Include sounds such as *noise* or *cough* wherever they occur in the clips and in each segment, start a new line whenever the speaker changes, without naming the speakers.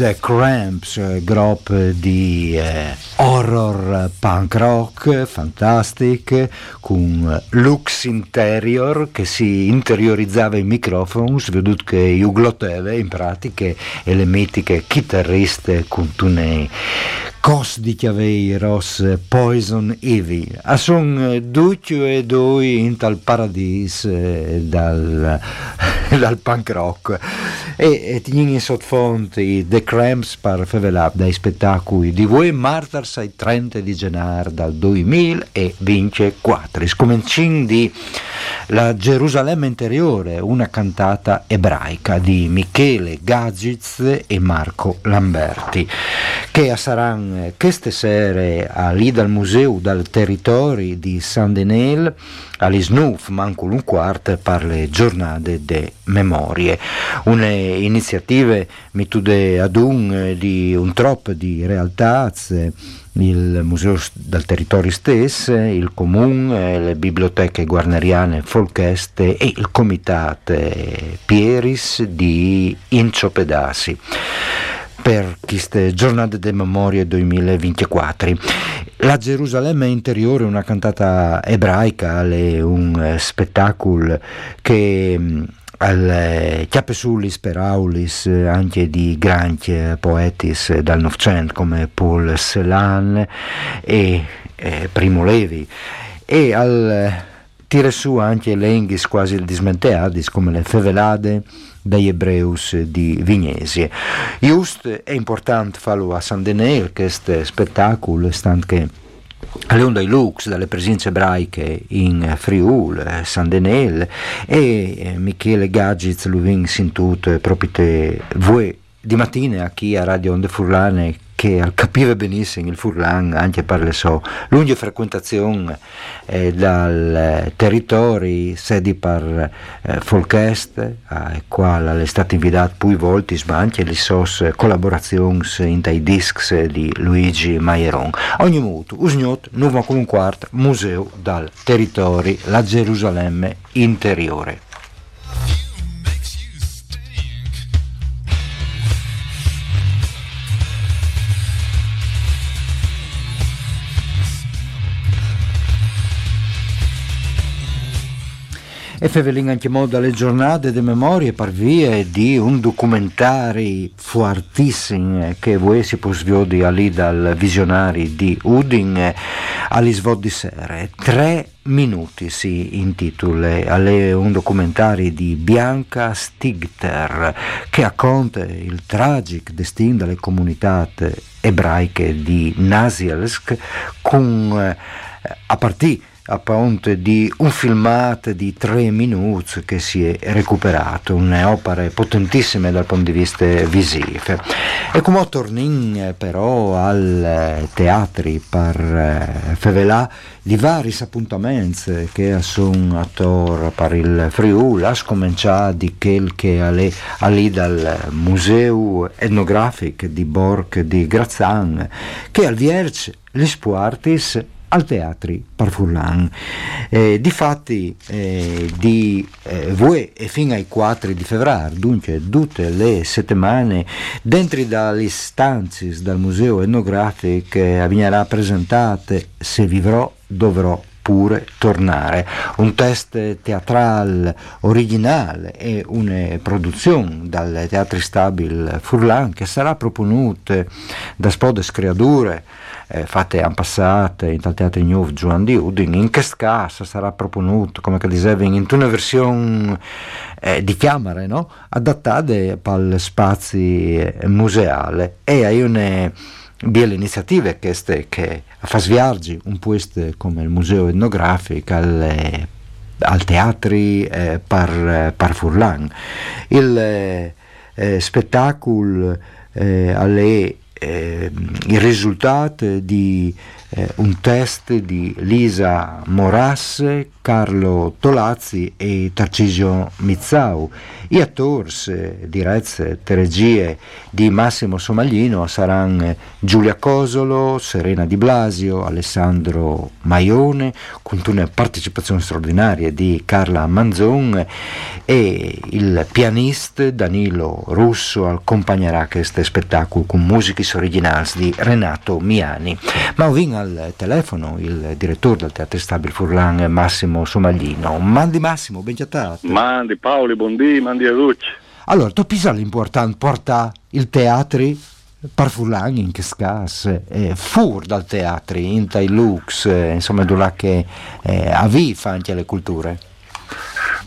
The Cramps, eh, gruppo di eh, horror punk rock fantastic, con Lux Interior che si interiorizzava i microfoni, veduto che ugloteve in pratica e le mitiche chitarriste con tunei cos di chiaveiros Poison Ivy. A son duccio e due in tal paradis eh, dal, *laughs* dal punk rock e, e in sottofonte The Cramps per fevelà dai spettacoli di voi Martyrs ai 30 di gennaio dal 2024. Scomincin di La Gerusalemme interiore, una cantata ebraica di Michele Gagiz e Marco Lamberti, che saranno queste sere lì dal museo dal territorio di San Denel all'ISNUF, manco un quarto per le giornate de memorie. Un'iniziativa mitude ad un di un troppo di realtà il museo dal territorio stesso, il comune, le biblioteche guarneriane Folcheste e il comitato Pieris di Inciopedasi per queste giornate di memoria 2024. La Gerusalemme interiore, una cantata ebraica, è un spettacolo che al Chiapesulis per Aulis anche di grandi poetis dal Novecento come Paul Celan e eh, Primo Levi e al tire su anche l'Enghis quasi il dismenteadis come le Fevelade dagli Ebreus di Vignesie. Just è importante farlo a San Denel, questo spettacolo, stand che alle onde Lux dalle presenze ebraiche in Friul, San Denel e Michele Gagiz Luvin Sintut proprio voi di mattina a chi a Radio Onde Furlane che capiva benissimo il Furlan anche per le sue lunghe frequentazioni eh, dal territori sedi per eh, Folkest eh, quale è stato invitato più volte ma anche le sue collaborazioni in dai discs di Luigi Maieron. Ogni muto usgnot nuovo con un quarto museo dal territorio la Gerusalemme interiore e fevelin anche modo alle giornate di memorie per via di un documentario fortissimo che voi si può sviare lì dal visionari di Udin agli di sere. Tre minuti si intitola, un documentario di Bianca Stigter che racconta il tragico destino delle comunità ebraiche di Nasielsk con a partire appunto di un filmato di tre minuti che si è recuperato, un'opera potentissima dal punto di vista visivo. E come torniamo però al teatri per eh, fevelà di vari appuntamenti che sono attorno per il Friuli, a cominciare di quel che è lì dal Museo Etnografico di Borg di Grazan, che al Vierge gli Spuartis al teatri Parfurlan. Eh, difatti eh, di eh, Vue e fino ai 4 di febbraio, dunque tutte le settimane, dentro dalle stanze dal Museo Etnografico eh, presentate Se vivrò dovrò pure tornare. Un test teatrale originale e una produzione dal Teatri Stabil Furlan che sarà proponuta da Spodes Creature eh, fatte in passato in tal teatro nuovo Giovanni di Udin, in che caso sarà proponuto, come dicevo, in una versione eh, di camere, no? adattate per gli spazi eh, museali e hai una belle iniziative che, ste, che fa sviargi un po' come il museo etnografico alle, al teatri eh, par, par Furlan. Il eh, spettacolo eh, alle eh, il risultato di eh, un test di Lisa Morasse, Carlo Tolazzi e Tarcisio Mizzau. I attori dirette regie di Massimo Somaglino saranno Giulia Cosolo, Serena Di Blasio, Alessandro Maione, con una partecipazione straordinaria di Carla Manzon e il pianista Danilo Russo accompagnerà questo spettacolo con musiche originali di Renato Miani. Ma ho al telefono il direttore del Teatro Stabile Furlan Massimo Somaglino. Mandi Massimo, ben chattato.
Mandi Paoli, buondì, mandi a tutti.
Allora, tu pisa l'importante porta il teatro per Furlan in che scas, eh, fur dal teatro, in tai lux, eh, insomma, là che eh, avviva anche le culture.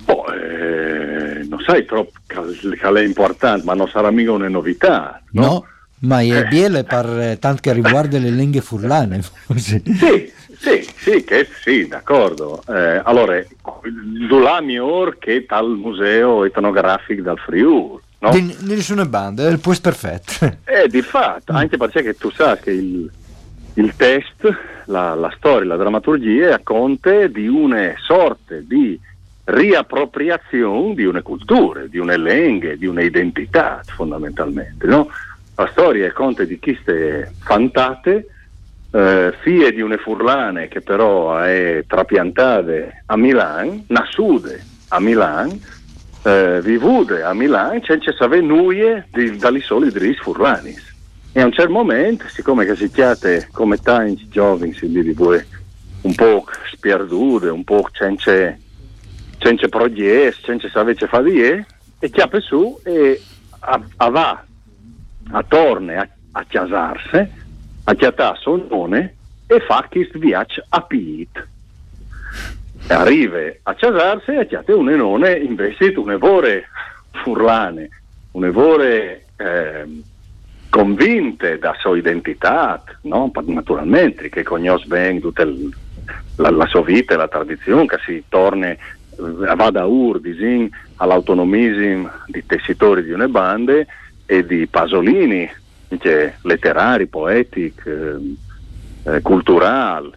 Oh, eh, non sai troppo che è importante, ma non sarà mica una novità, no?
no? Ma è eh. biele per eh, tanto che riguarda le lingue furlane. *laughs*
sì, sì, sì, che sì, d'accordo. Eh, allora, Dulami Or che tal museo etnografico dal Friuli. No?
Di, di nessuna banda, è il posto perfetto. *laughs*
Eh, di fatto, anche perché tu sai che il, il test, la, la, storia, la drammaturgia è a conte di una sorta di riappropriazione di una cultura, di una lingua, di un'identità fondamentalmente, no? La storia è conte di chiste fantate, eh, fie di une furlane che però è trapiantate a Milano, nassude a Milano, eh, vivude a Milano, senza sapere nuie dalle soli dris furlanis. E a un certo momento, siccome che si chiate come tanti giovani, si dice un po' spierdute, un po' senza progetti, senza sapere che fare, e chiappe su e va attorno a, a chiasarse, a chiatà sonone e fa questo viaggio a Piit. Arriva a chiasarsi e a chiate un enone invece un evore furlane, un evore eh, convinte da sua identità, no? naturalmente, che conosce bene tutta la, la, sua vita e la tradizione, che si torna eh, vada ur disin all'autonomismo di tessitori di una bande e di Pasolini, cioè, letterari, poetici, eh, culturali,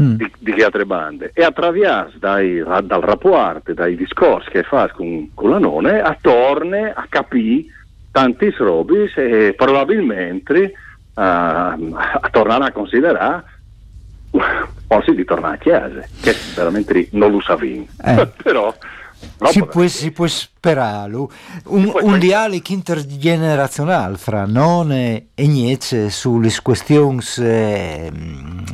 mm. di, di altre bande. E attraverso dai, dal rapporto, dai discorsi che fa con, con la nonna, attorno a capire tanti robi e probabilmente uh, a tornare a considerare forse di tornare a chiesa, che veramente non lo sapevo. Eh. *laughs* Però
si può, si può sperare un, un dialogo intergenerazionale fra nonne e niece sulle questioni eh,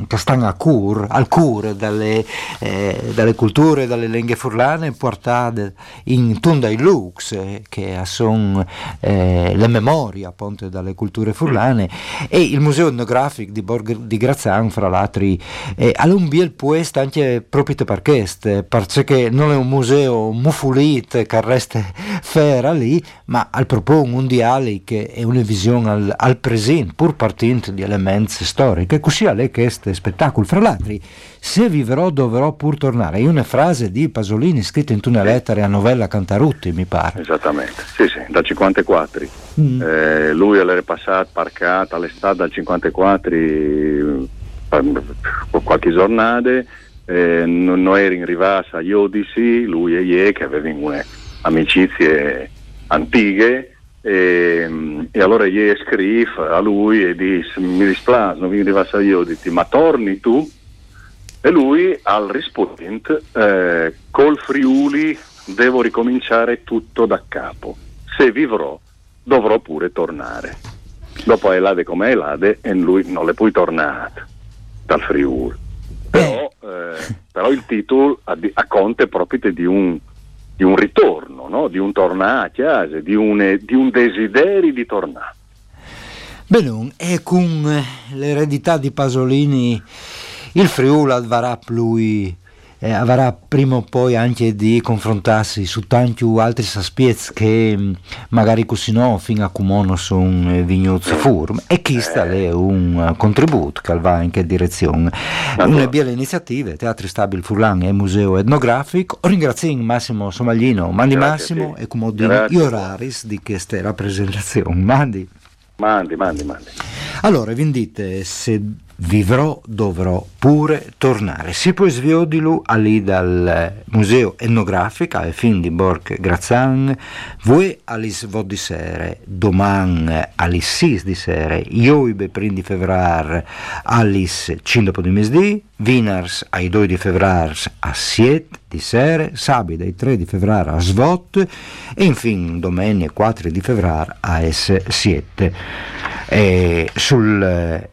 che stanno a cur, al cur dalle, eh, dalle culture, dalle lingue furlane portate in tunda i lux eh, che sono eh, le memorie appunto dalle culture furlane e il museo etnografico di Borg di Grazan fra l'altro eh, un bel puesto anche proprio per questo perché non è un museo mufulit che resta fera lì, ma al propone un dialogo che è una visione al, al presente, pur partendo di elementi storici, così è questo spettacolo. Fra l'altro, se vivrò dovrò pur tornare, è una frase di Pasolini scritta in una lettera a novella Cantarutti, mi pare.
Esattamente, sì, sì, dal 54. Mm. Eh, lui era passato, parcato all'estate dal 54, eh, qualche giornata eh, non ero in rivasa a Iodici, lui e io che avevano amicizie antiche e, e allora io scrivo a lui e dice mi dispiace non vieni in rivasa a Iodici ma torni tu? E lui al rispondente eh, col Friuli devo ricominciare tutto da capo. Se vivrò dovrò pure tornare. Dopo Elade come Elade e lui non le puoi tornare dal Friuli. Però, eh, però il titolo a, a conte proprio di un, di un ritorno, no? di un tornare a casa, di un, di un desiderio di tornare.
Bene, e con l'eredità di Pasolini il Friuli avrà più eh, avrà prima o poi anche di confrontarsi su tanti altri aspetti che mm, magari così no fino a come non sono vignozi furm e questa è un contributo che va in che direzione. Una bella iniziativa Teatri Stabile Furlan e Museo Etnografico. Ringrazio Massimo Somaglino. Mandi Grazie Massimo e come dire gli orari di queste rappresentazioni. Mandi.
Mandi, mandi, mandi.
Allora, vi dite se vivrò dovrò pure tornare. Si può sviodilo lì dal Museo Etnografico e fin di Borg Grazan, voi alis vod di sere, domani alis 6 di sere, ioibe prim di febbraio alis 5 di mesdì, Vinars ai 2 di febbraio a 7 di sere, sabato ai 3 di febbraio a Svot e infine domenica 4 di febbraio a S7. E sul eh,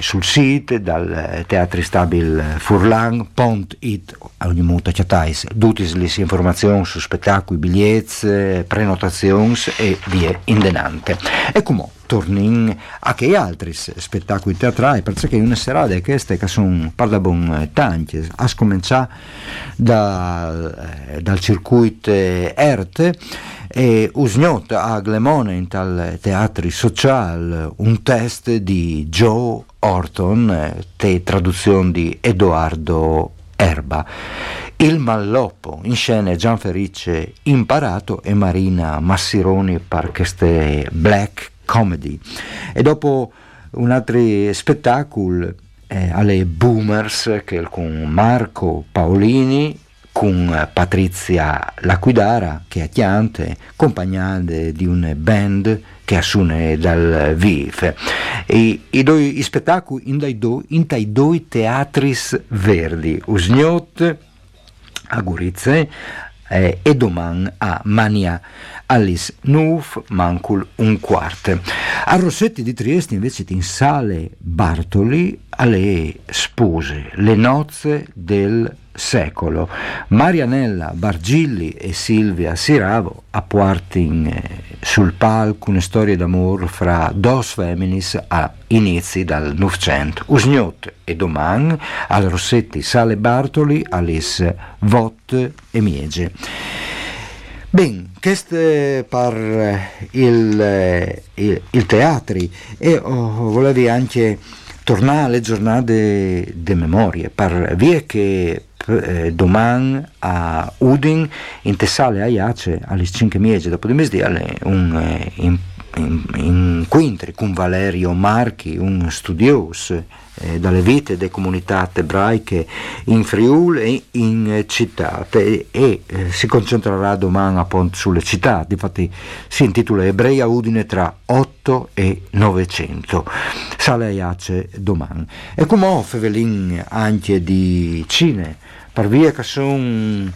sul sito dal Teatri Stabil Furlan, pont it ogni multa chatais, tutte le informazioni su spettacoli, biglietti, prenotazioni e via indenante. E come tornin a che altri spettacoli teatrali, perché una serata queste che sono parlabon tanti, a scominciare da, eh, dal circuito ERT e usgnot a Glemone in tal teatri social un test di Joe Orton, te traduzione di Edoardo Erba. Il Malloppo, in scena Gian Ferice Imparato e Marina Massironi per queste black comedy. E dopo un altro spettacolo eh, alle Boomers che con Marco Paolini con Patrizia Laquidara che è chiante, accompagnate di una band che assume dal VIF. E, i, due, spettacoli in dai due, in dai due teatri verdi, Usgnot a Gurizze eh, e domani a Mania. Alice Nuf Mancul un quarto. A Rossetti di Trieste invece in sale Bartoli alle spose, le nozze del secolo. Marianella Bargilli e Silvia Siravo apportano eh, sul palco una storia d'amore fra dos feminis a inizi dal Novecento. Usgnot e Doman, al Rossetti Sale Bartoli, Alice Vot e Miege. Ben, questo per il, il, il teatri e oh, volevo anche tornare alle giornate di memoria, per via che eh, domani a Udin in Tessale a Iace alle 5 miege dopo di mezz'ora un eh, in, in, incontri con Valerio Marchi, un studioso eh, dalle vite delle comunità ebraiche in Friuli e in città. E, eh, si concentrerà domani appunto sulle città, infatti si intitola Ebrea Udine tra 8 e 900, sale a domani. E come ho Fevelin anche di Cine, per via che sono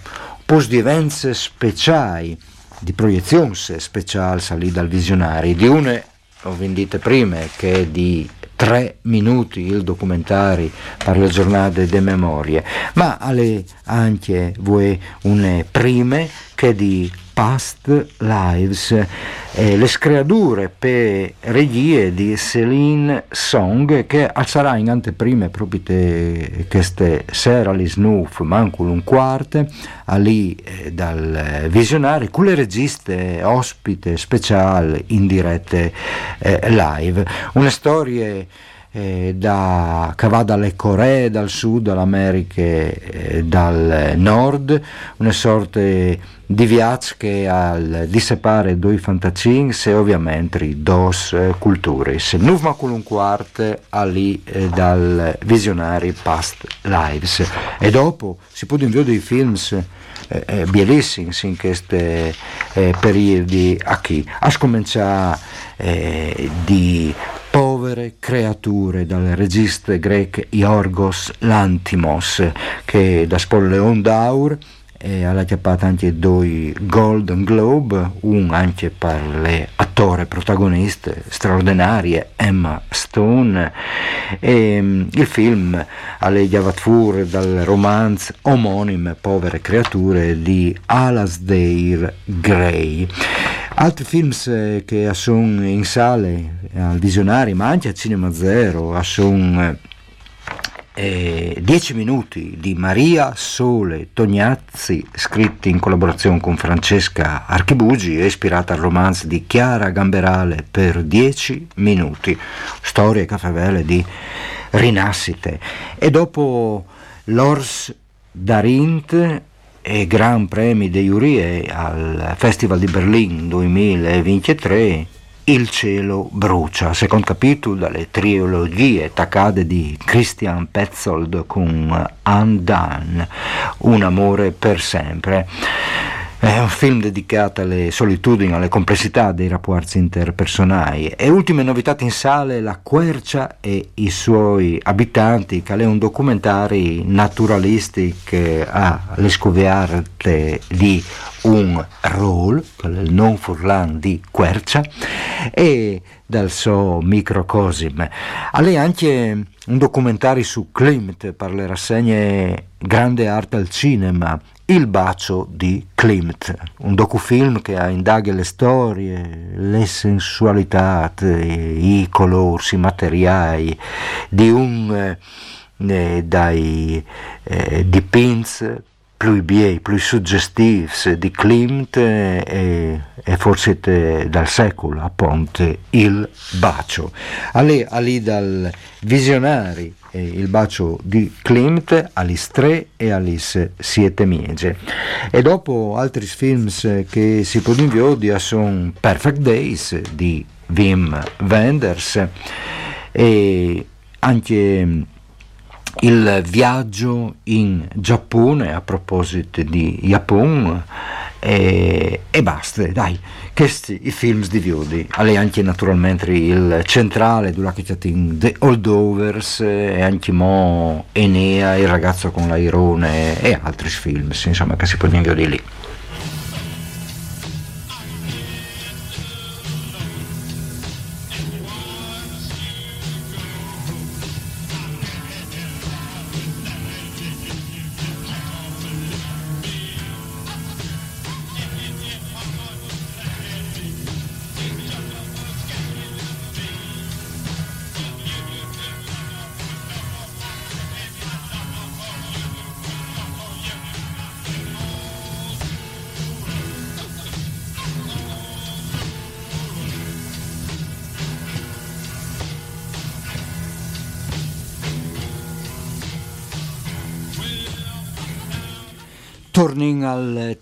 post speciali, di proiezioni speciali lì dal visionario, di una, ho vendite prima, che di tre minuti il documentario per le giornate di memoria, ma alle anche voi une prime che di Past Lives, eh, le screature per regie di Céline Song che sarà in anteprime proprio queste sera li snoof mancul un quarto lì eh, dal visionario con le registe ospite speciale in dirette eh, live. Una storia eh, da, che va dalle Coree, dal sud, dall'America, eh, dal nord, una sorta di viaggio che al dissepare due fantacins e ovviamente dos eh, culture. Se non ma un quarto lì eh, dal visionari past lives e dopo si può inviare dei film eh, eh, bellissimi in questi eh, periodi a chi a scominciare eh, di povere creature dal regista greco Iorgos Lantimos che da Spolleon d'Aur e ha chiappato anche due Golden Globe, un anche per le attore protagoniste straordinarie Emma Stone e mm, il film alle Javatfur dal romanzo omonime Povere creature di Alasdair Gray. Altri film eh, che sono in sale al visionario ma anche a Cinema Zero sono eh, Dieci minuti di Maria Sole Tognazzi, scritti in collaborazione con Francesca Archibugi, ispirata al romanzo di Chiara Gamberale per Dieci minuti, storie caffevele di rinascite. E dopo l'Ors Darint e Gran Premi de Jury al Festival di Berlino 2023 il cielo brucia, secondo capitolo dalle trilogie taccate di Christian Petzold con Undone, un amore per sempre. È un film dedicato alle solitudini, alle complessità dei rapporti interpersonali. E ultime novità in sale, La Quercia e i suoi abitanti, che è un documentario naturalistico alle scoviarte di un role, il non furlan di Quercia, e dal suo microcosm. Ha anche un documentario su Klimt per le rassegne Grande Arte al Cinema il bacio di Klimt, un docufilm che indaga le storie, le sensualità, i colori, i materiali di un eh, dai eh, dipinti più bei, più suggestivi di Klimt e, e forse dal secolo, appunto, il bacio. Ali, ali dal visionari eh, il bacio di Klimt, Alice 3 e Alice Siete Miege. E dopo altri film che si inviare sono Perfect Days di Wim Wenders e anche il viaggio in Giappone a proposito di Giappone e, e basta, dai, questi i film di Viodi, alle anche naturalmente il centrale della in The Holdovers e anche Mo Enea, il ragazzo con l'airone e altri film, insomma, che si può di lì.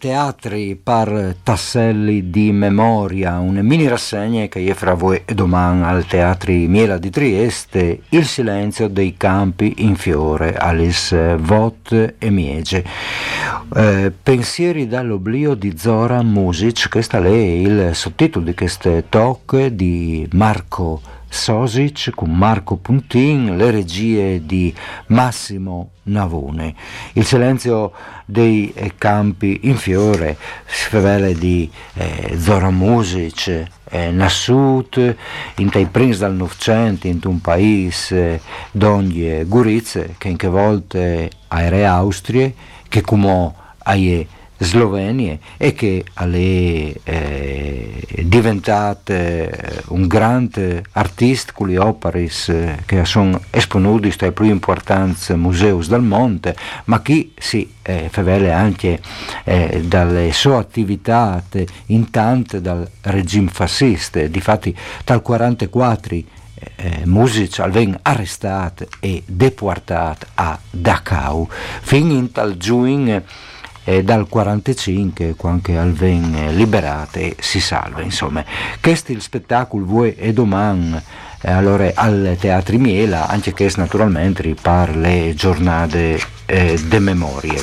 Teatri par tasselli di memoria, una mini rassegna che è fra voi e domani al Teatri Miela di Trieste, Il silenzio dei campi in fiore, Alice Vot e Miege. Eh, pensieri dall'oblio di Zora Music, questo è il sottotitolo di questo talk di Marco Sosic con Marco Puntin, le regie di Massimo Navone. Il silenzio dei eh, campi in fiore, sfavele di eh, Zora Music, eh, Nassut, in dei prins dal Novecento, in un paese eh, d'ogni e gurizze, che in che volte aeree Austrie, che come hai Slovenia e che è eh, diventato un grande artista con le opere eh, che sono esponuti dai più importanti musei del mondo, ma che si eh, favele anche eh, dalle sue attività intanto dal regime fascista. Difatti dal 1944 eh, musici vengono arrestati e deportati a Dachau, fino in tal giugno eh, dal 45 quando alven liberate e si salva insomma. Questo è il spettacolo voi e domani? Eh, allora al Teatri Miela anche che naturalmente per le giornate eh, de memorie.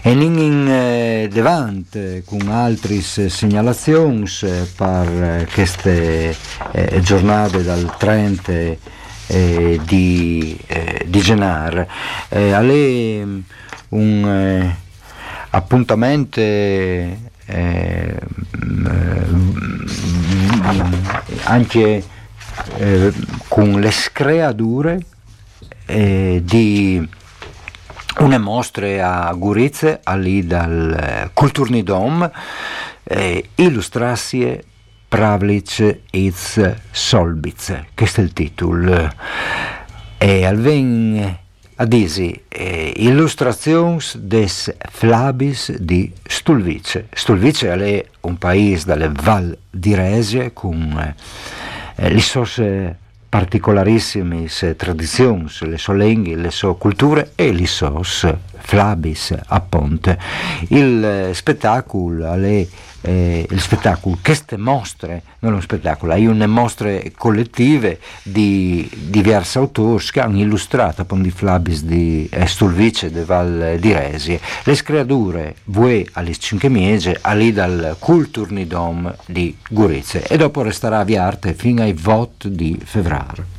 E in eh, davanti con altre segnalazioni eh, per queste eh, giornate dal 30 eh, di, eh, di eh, alle un eh, appuntamento eh, anche eh, con le screature eh, di una mostra a Gurizze, lì dal eh, Kulturni Dom, eh, illustrazie Pravlic iz Solbic, questo è il titolo. E al 20 Adisi, eh, illustrazioni des Flabis di Stulvice. Stulvice è un paese dalle Val di Resia con eh, le sue particolarissime tradizioni, le sue lingue, le sue culture e le sue Flabis a Ponte. Il eh, spettacolo è eh, il spettacolo, queste mostre, non è un spettacolo, è una mostre collettive di diversi autori che hanno illustrato appunto i Flabis di Stulvice de Val di Resie, le screature voi alle cinque miege, lì dal Kulturnidom di Gurizze e dopo resterà a Viarte fino ai vot di febbraio.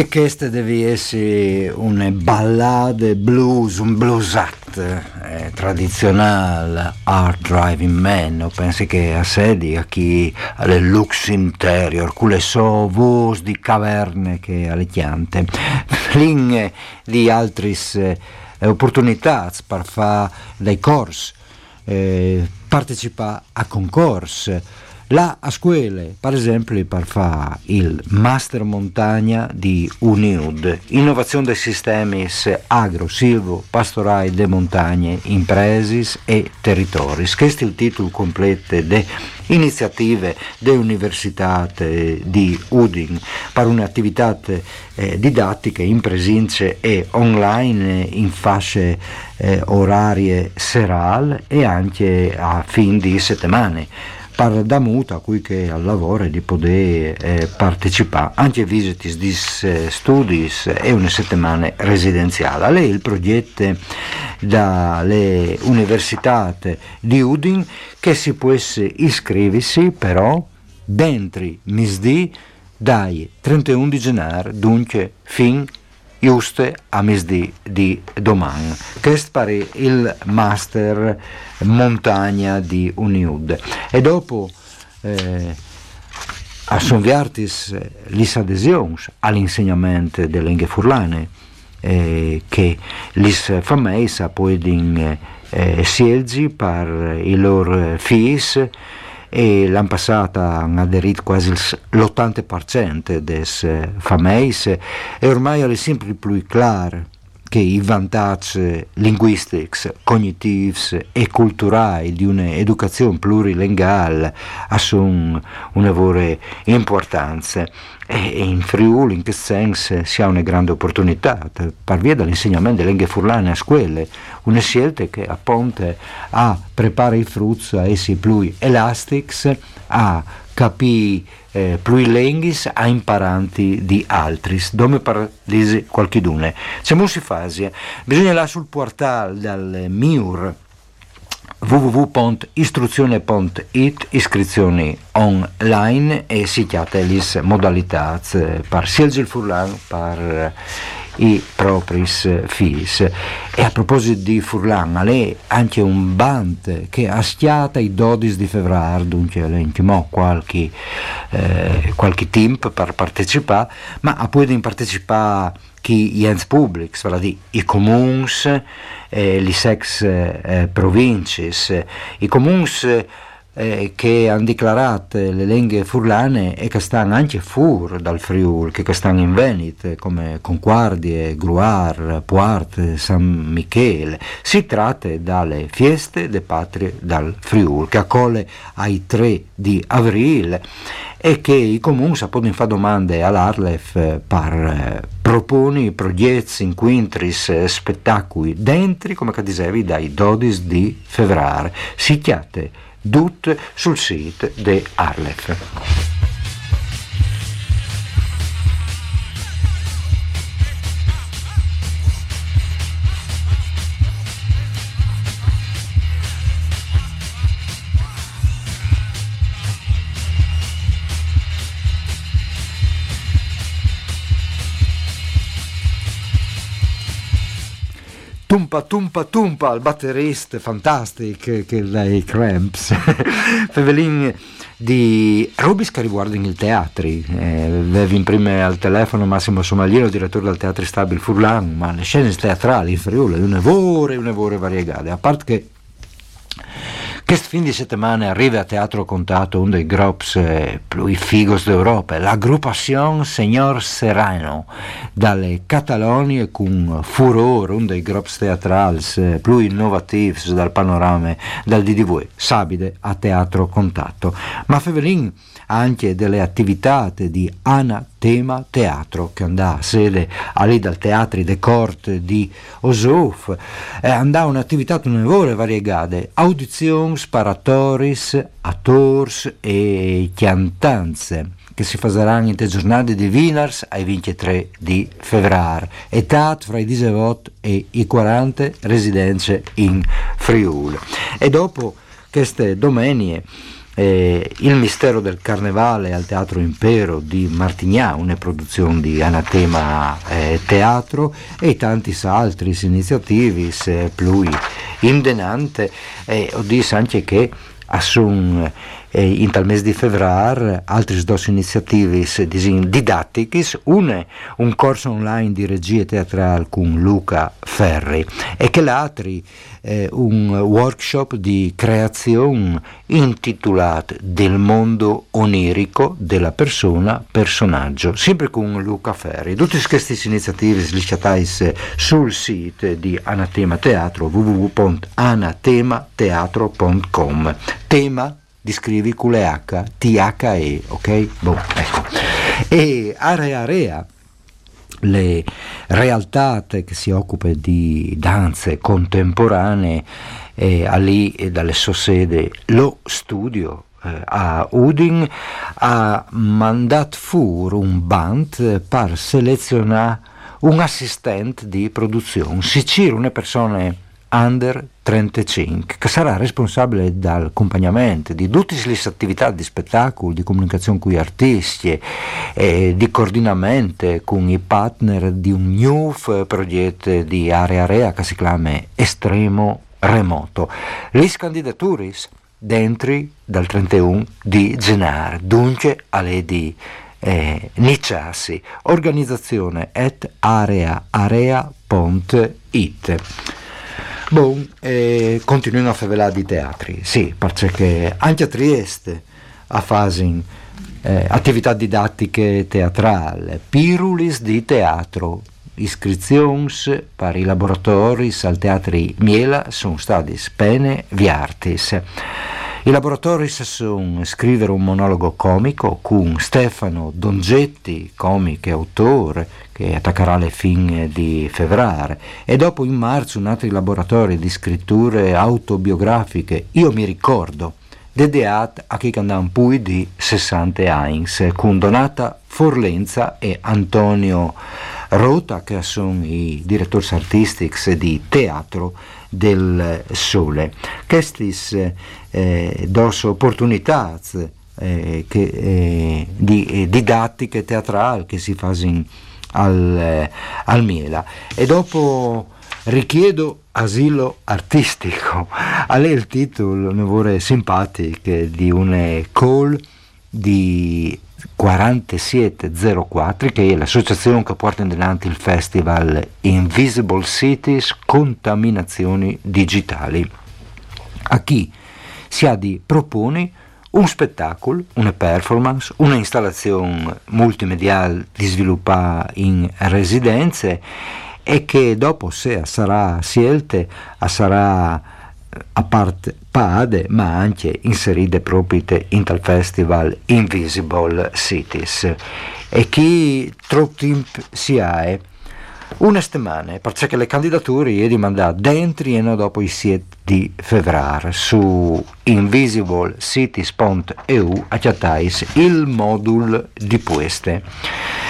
E queste deve essere una ballade blues, un bluesat eh, tradizionale, Art Driving Man, o pensi che a sedi a chi alle lux interior, con le sue voci di caverne che alle chiante, linee di altre eh, opportunità per fare dei corsi, eh, partecipare a concorsi, la a scuola, per esempio, per fare il Master Montagna di UNIUD, Innovazione dei sistemi agro, silvo, pastorali de montagne, impresis e territori. Questo è il titolo completo delle iniziative delle università di Udin per un'attività eh, didattica in presenza e online in fasce eh, orarie serali e anche a fin di settimane per da muta a cui che al lavoro di poter eh, partecipare anche a visite di eh, studi e una settimana residenziale. Lei il progetto dalle università di Udin che si può iscriversi però dentro misdì dai 31 di gennaio dunque fin giuste a misdì di domani. Questo è il master montagna di Uniud. E dopo eh, assonviartis lis adesioni all'insegnamento delle lingue furlane eh, che lis fameis poedin eh, sielgi per i loro figli e l'anno passato hanno aderito quasi l'80% dei fameis e ormai è sempre più chiaro che i vantaggi linguistici, cognitivi e culturali di un'educazione plurilinguale sono una vera importanza. E in Friuli, in che senso, si ha una grande opportunità per via dell'insegnamento delle lingue furlane a scuole, una scelta che appunto a preparare i frutti a essi più elastici, a capire eh, pluilenghis a imparanti di altris, dove parlisi qualchidune. Siamo si fasia, bisogna là sul portale del MIUR www.istruzione.it iscrizioni online e si chiate le modalità per sia il furlan per i propri figli. E a proposito di Furlan, lei anche un band che ha stiata i 12 di febbraio, dunque lei intimò qualche, eh, qualche team per partecipare, ma ha poi partecipare chi gli enti pubblici, vale dire i comuni, eh, le sex eh, province, i comuni eh, che hanno dichiarato le lingue furlane e che stanno anche fuori dal Friuli, che stanno in Veneto, come Conquardie, Gruar, Puart, San Michele. Si tratta dalle feste de patrie dal Friuli, che accoglie ai 3 di aprile e che i comuni possono fare domande all'Arlef per eh, proponi progetti, inquintris, eh, spettacoli dentro, come dicevi, dai 12 di febbraio. Si chiate DUT sul sito di Arlef. Tumpa Tumpa Tumpa, il batterista fantastico che lei Cramps. *laughs* Fevelin di Rubis che riguarda il teatro. Eh, avevi in prima al telefono Massimo Somagliero, direttore del Teatro Stabile Furlan, ma le scene teatrali in Friuli, una vore, una vore variegate. A parte che questo fin di settimana arriva a Teatro Contato uno dei gruppi eh, più figos d'Europa, l'agrupazione Signor Serrano, dalle Catalonie con furore, uno dei gruppi teatrali eh, più innovativi dal panorama del DDV, Sabide a Teatro Contatto. Ma Fevelin anche delle attività di Ana Tema Teatro che andava a sede lì dal Teatri de Corte di Osouf e andava un'attività nuove variegate audizioni, sparatoris, attors e chiantanze che si faranno in te giornate di Wieners ai 23 di febbraio età fra i 18 e i 40 residenze in Friuli e dopo queste domenie eh, Il mistero del carnevale al Teatro Impero di Martignà, una produzione di Anatema eh, Teatro e tanti altri iniziativi, più indenante, e ho detto anche che assun eh, in tal mese di febbraio altre due iniziative didattiche, una un corso online di regia teatrale con Luca Ferri e che l'altro eh, un workshop di creazione intitolato Del mondo onirico della persona personaggio, sempre con Luca Ferri. Tutte queste iniziative li scegliete sul sito di Anatema Teatro www.anatemateatro.com. Tema di scrivi con le H, T-H-E, ok? Boh, ecco. E Area Area le realtà che si occupa di danze contemporanee e a lì e dalle sue sedi lo studio eh, a Udin ha mandato fuori un band per selezionare un assistente di produzione, si una persona under 35, che sarà responsabile dell'accompagnamento di tutte le attività di spettacolo, di comunicazione con gli artisti, e di coordinamento con i partner di un nuovo progetto di area area che si chiama Estremo Remoto. Le candidature dentro dal 31 di gennaio, dunque alle di eh, Nicciassi, organizzazione at areaarea.it. Bon, eh, continuano a fare di teatri, sì, perché anche a Trieste a fase eh, attività didattiche teatrali, pirulis di teatro, iscrizioni per i laboratori al Teatro Miela sono stati spene viartis. I laboratori sono scrivere un monologo comico con Stefano Dongetti, comico e autore, che attaccherà le fine di febbraio, e dopo in marzo un altro laboratorio di scritture autobiografiche, io mi ricordo, dedicato a chi andava un pui di 60 anni, con Donata Forlenza e Antonio Rota, che sono i direttori artistici di Teatro del Sole. Queste eh, dos opportunità eh, eh, di eh, didattiche teatrali che si fanno al, eh, al Miela. E dopo richiedo asilo artistico. *laughs* A lei il titolo, ne vorrei simpatico, di una call di 4704, che è l'associazione che porta in avanti il festival Invisible Cities Contaminazioni Digitali. A chi si ha di propone un spettacolo, una performance, una installazione multimediale di sviluppare in residenze e che dopo se sarà scelte sarà a parte pade ma anche inserite proprio in tal festival Invisible Cities. E chi tempo si ha una settimana perché le candidature è mandare dentro e non dopo i 7 di febbraio su invisiblecities.eu accettais il modulo di queste.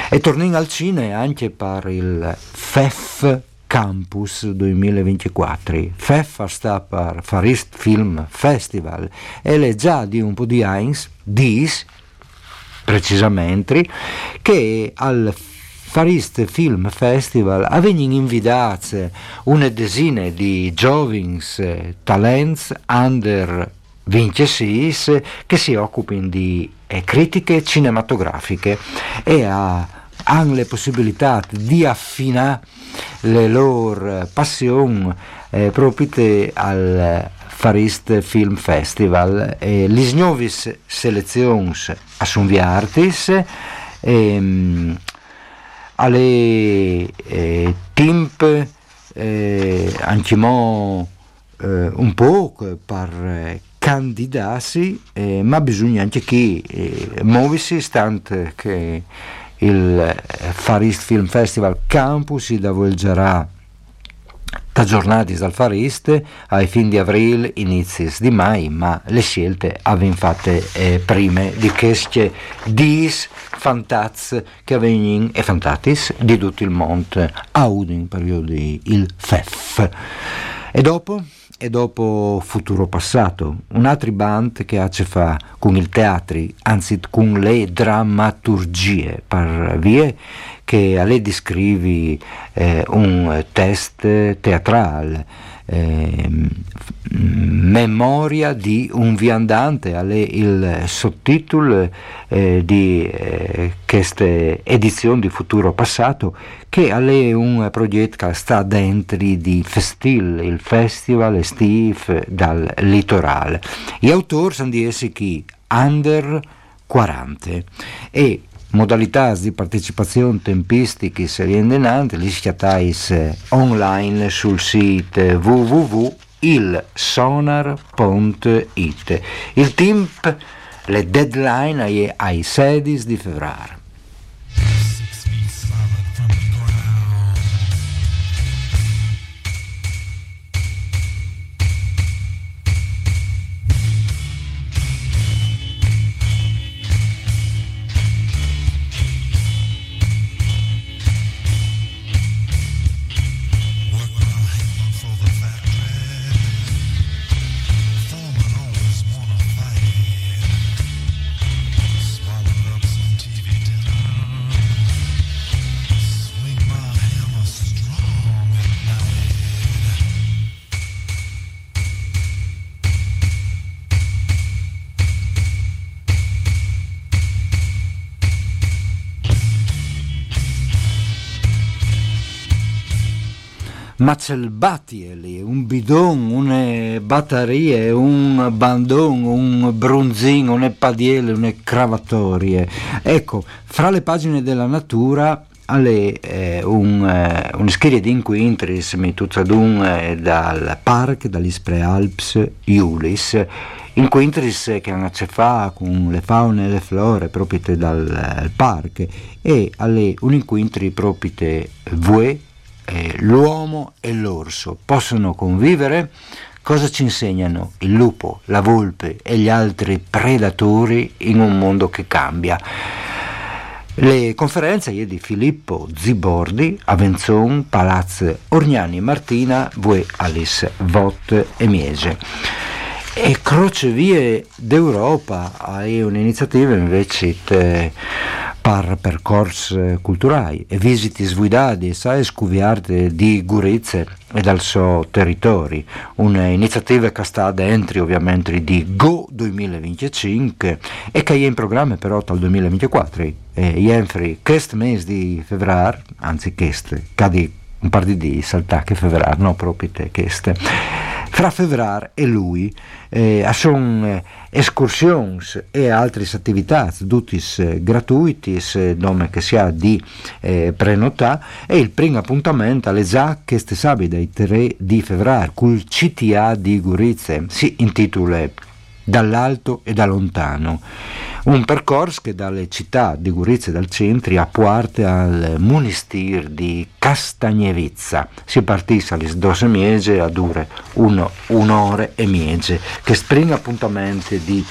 E torniamo al cinema anche per il FEF Campus 2024. FEF sta per Farist Film Festival e è già di un po' di anni, dis, precisamente, che al Farist Film Festival avvengono invitate una decina di giovani talents under 26 che si occupano di eh, critiche cinematografiche e a hanno le possibilità di affinare le loro passioni eh, proprio al Farist Film Festival. Eh, le nuove selezioni sono artis ehm, alle eh, temp eh, anche mo, eh, un po' per candidarsi, eh, ma bisogna anche che eh, muoversi, stante che il eh, Farist Film Festival Campus si svolgerà da giornate dal Farist ai fin di aprile, inizi di mai, ma le scelte avevano fatte eh, prime di queste dis fantaz che avvengono e fantatis di tutto il mondo a un periodo il FEF. E dopo? E dopo Futuro Passato, un'altra band che ha a che fare con il teatro, anzi con le drammaturgie, per vie che a lei descrivi eh, un test teatrale eh, Memoria di un viandante, il sottotitolo eh, di eh, questa edizione di Futuro Passato, che è un progetto che sta dentro di Festil, il festival estivo dal litorale. Gli autori sono di essi chi? Under 40 e modalità di partecipazione tempistiche seriendenante li schiattais eh, online sul sito www.ilsonar.it il team le deadline ai 16 di febbraio macelbatieli, un bidon, une batterie, un bandon, un brunzin, une padiele, une cravatorie. Ecco, fra le pagine della natura alle eh, un, eh, una serie di incontri mituzadun eh, dal parco dall'Ispre Alps Iulis incontri che hanno a che fare con le faune e le flore proprio dal eh, parco e alle un incontri proprio voi eh, l'uomo e l'orso possono convivere cosa ci insegnano il lupo, la volpe e gli altri predatori in un mondo che cambia le conferenze di Filippo Zibordi a Palazzo Orgnani Martina, Vue Alice Vot e Miege. E Crocevie d'Europa è un'iniziativa invece te, per percorsi culturali e visiti sguidati e scuviarte di Gurizze e dal suo territorio. Un'iniziativa che sta dentro ovviamente di Go 2025 e che è in programma però dal 2024. E Jenfri, questo mese di febbraio, anzi questo, cadi un par di di saltà che febbraio, no proprio te questo fra febbraio e lui eh, sono eh, escursioni e altre attività, tutte eh, gratuite, nome che si ha di eh, prenotare e il primo appuntamento alle già che ste sabato il 3 di febbraio col CTA di Gurizze si intitola Dall'alto e da lontano un percorso che dalle città di Gurizia e dal centro a parte al Munistir di Castagnevizza. Si partisse alle 12 miege a dure uno, un'ora e miege, che springa appuntamenti di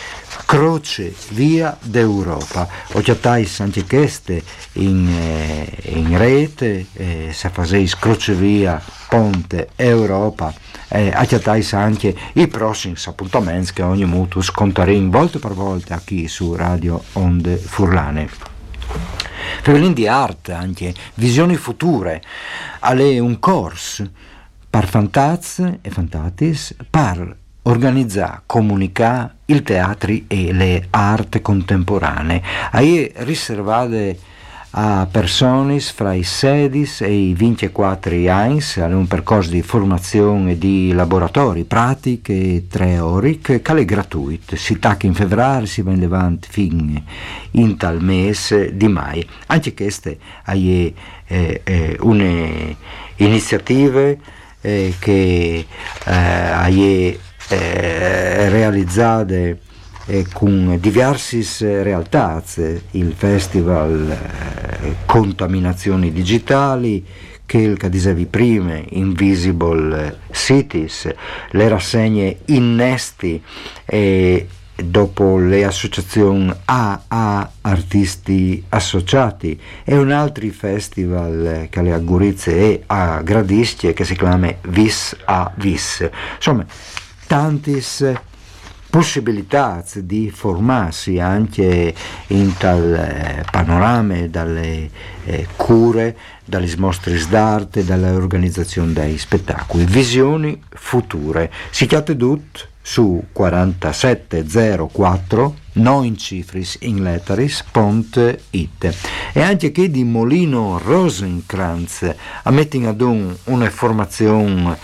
croce via d'Europa. Ho chattais anche queste in, eh, in rete, eh, se faceis croce via ponte Europa, eh, accatais anche i prossimi appuntamenti che ogni mutuo sconteremo volta per volta qui su Radio Onde Furlane. Febelin di arte, anche visioni future, alle un corso per fantaz e fantatis, per organizzare, comunicare il teatro e le arti contemporanee. Ahí riservate a persone fra i 16 e i 24 anni, è un percorso di formazione di laboratori, pratiche teoriche, che è gratuito, si tacca in febbraio, si va in avanti fino in tal mese di mai. Anche queste sono eh, eh, un'iniziativa eh, che eh, eh, realizzate eh, con diverse realtà, il festival eh, Contaminazioni Digitali, che il dicevi prima, Invisible Cities, le rassegne innesti e dopo le associazioni AA Artisti Associati e un altro festival che le a Gurizze e a Gradisce che si chiama Vis a Vis. Insomma, tantis possibilità di formarsi anche in tal eh, panorama dalle eh, cure, dalle mostre d'arte, dall'organizzazione dei spettacoli. Visioni future. Si chiate tutto su 4704 non cifris in letteris.it e anche che di Molino Rosenkranz a mettere ad un una formazione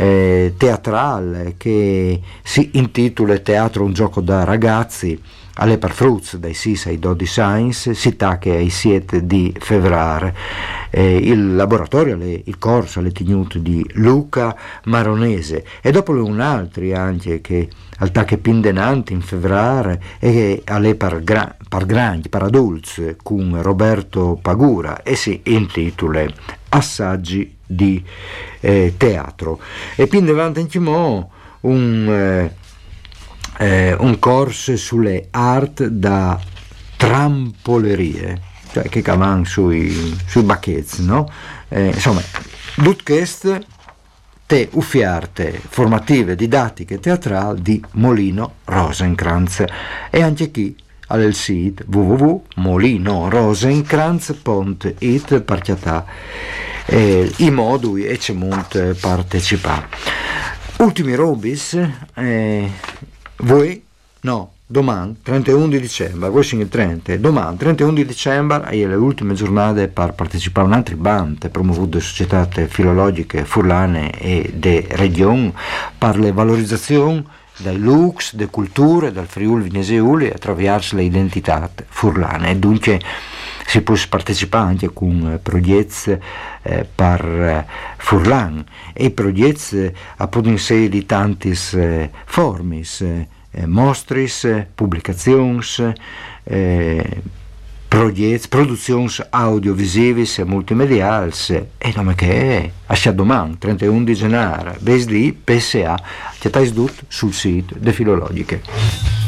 eh, teatrale che si intitola Teatro un gioco da ragazzi alle Parfruz dai 6 ai 12 Science, si tacca ai 7 di febbraio. Eh, il laboratorio, le, il corso alle tenuto di Luca Maronese e dopo un altro anche che al tacche pindenanti in febbraio e che alle par, gra, par grandi, par adults con Roberto Pagura e si intitola Assaggi di eh, teatro. E più davanti un, eh, eh, un corso sulle art da trampolerie, cioè che cavano sui, sui bacchetti, no? Eh, insomma, Ludkest te uffiarte formative, didattiche, teatrali di Molino Rosenkranz e anche qui al sito www.molinorosenkranz.it per eh, i moduli e c'è molto partecipare. Ultimi robis, eh, voi, no, domani, 31 di dicembre, voi siete il 30, domani, 31 di dicembre, è le ultime giornate per partecipare a un'altra band promovuta da società filologiche furlane e de region per le valorizzazioni dai lux, de culture, dal Friuli Vignese attraverso le identità furlane. E dunque si può partecipare anche con progetti eh, per eh, Furlan e progetti in serie di tante eh, forme, eh, mostris, pubblicazioni, eh, produzioni audiovisive e multimediali e nome che è. A domani, 31 di gennaio, BSD, PSA, che state sul sito de Filologiche.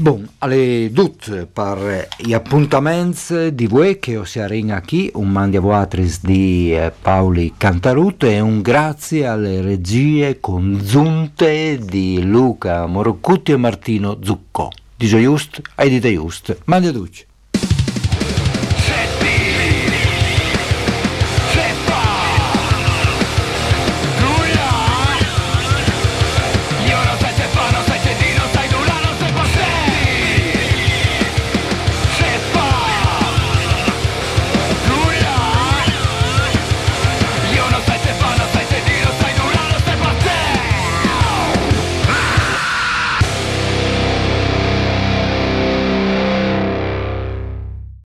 Bon, alle dut per gli appuntamenti di voi che osiarin qui, un mandi a voatris di eh, Paoli Cantarut e un grazie alle regie congiunte di Luca Moroccutti e Martino Zuccò. Di Just e di Just. Mandi a tutti.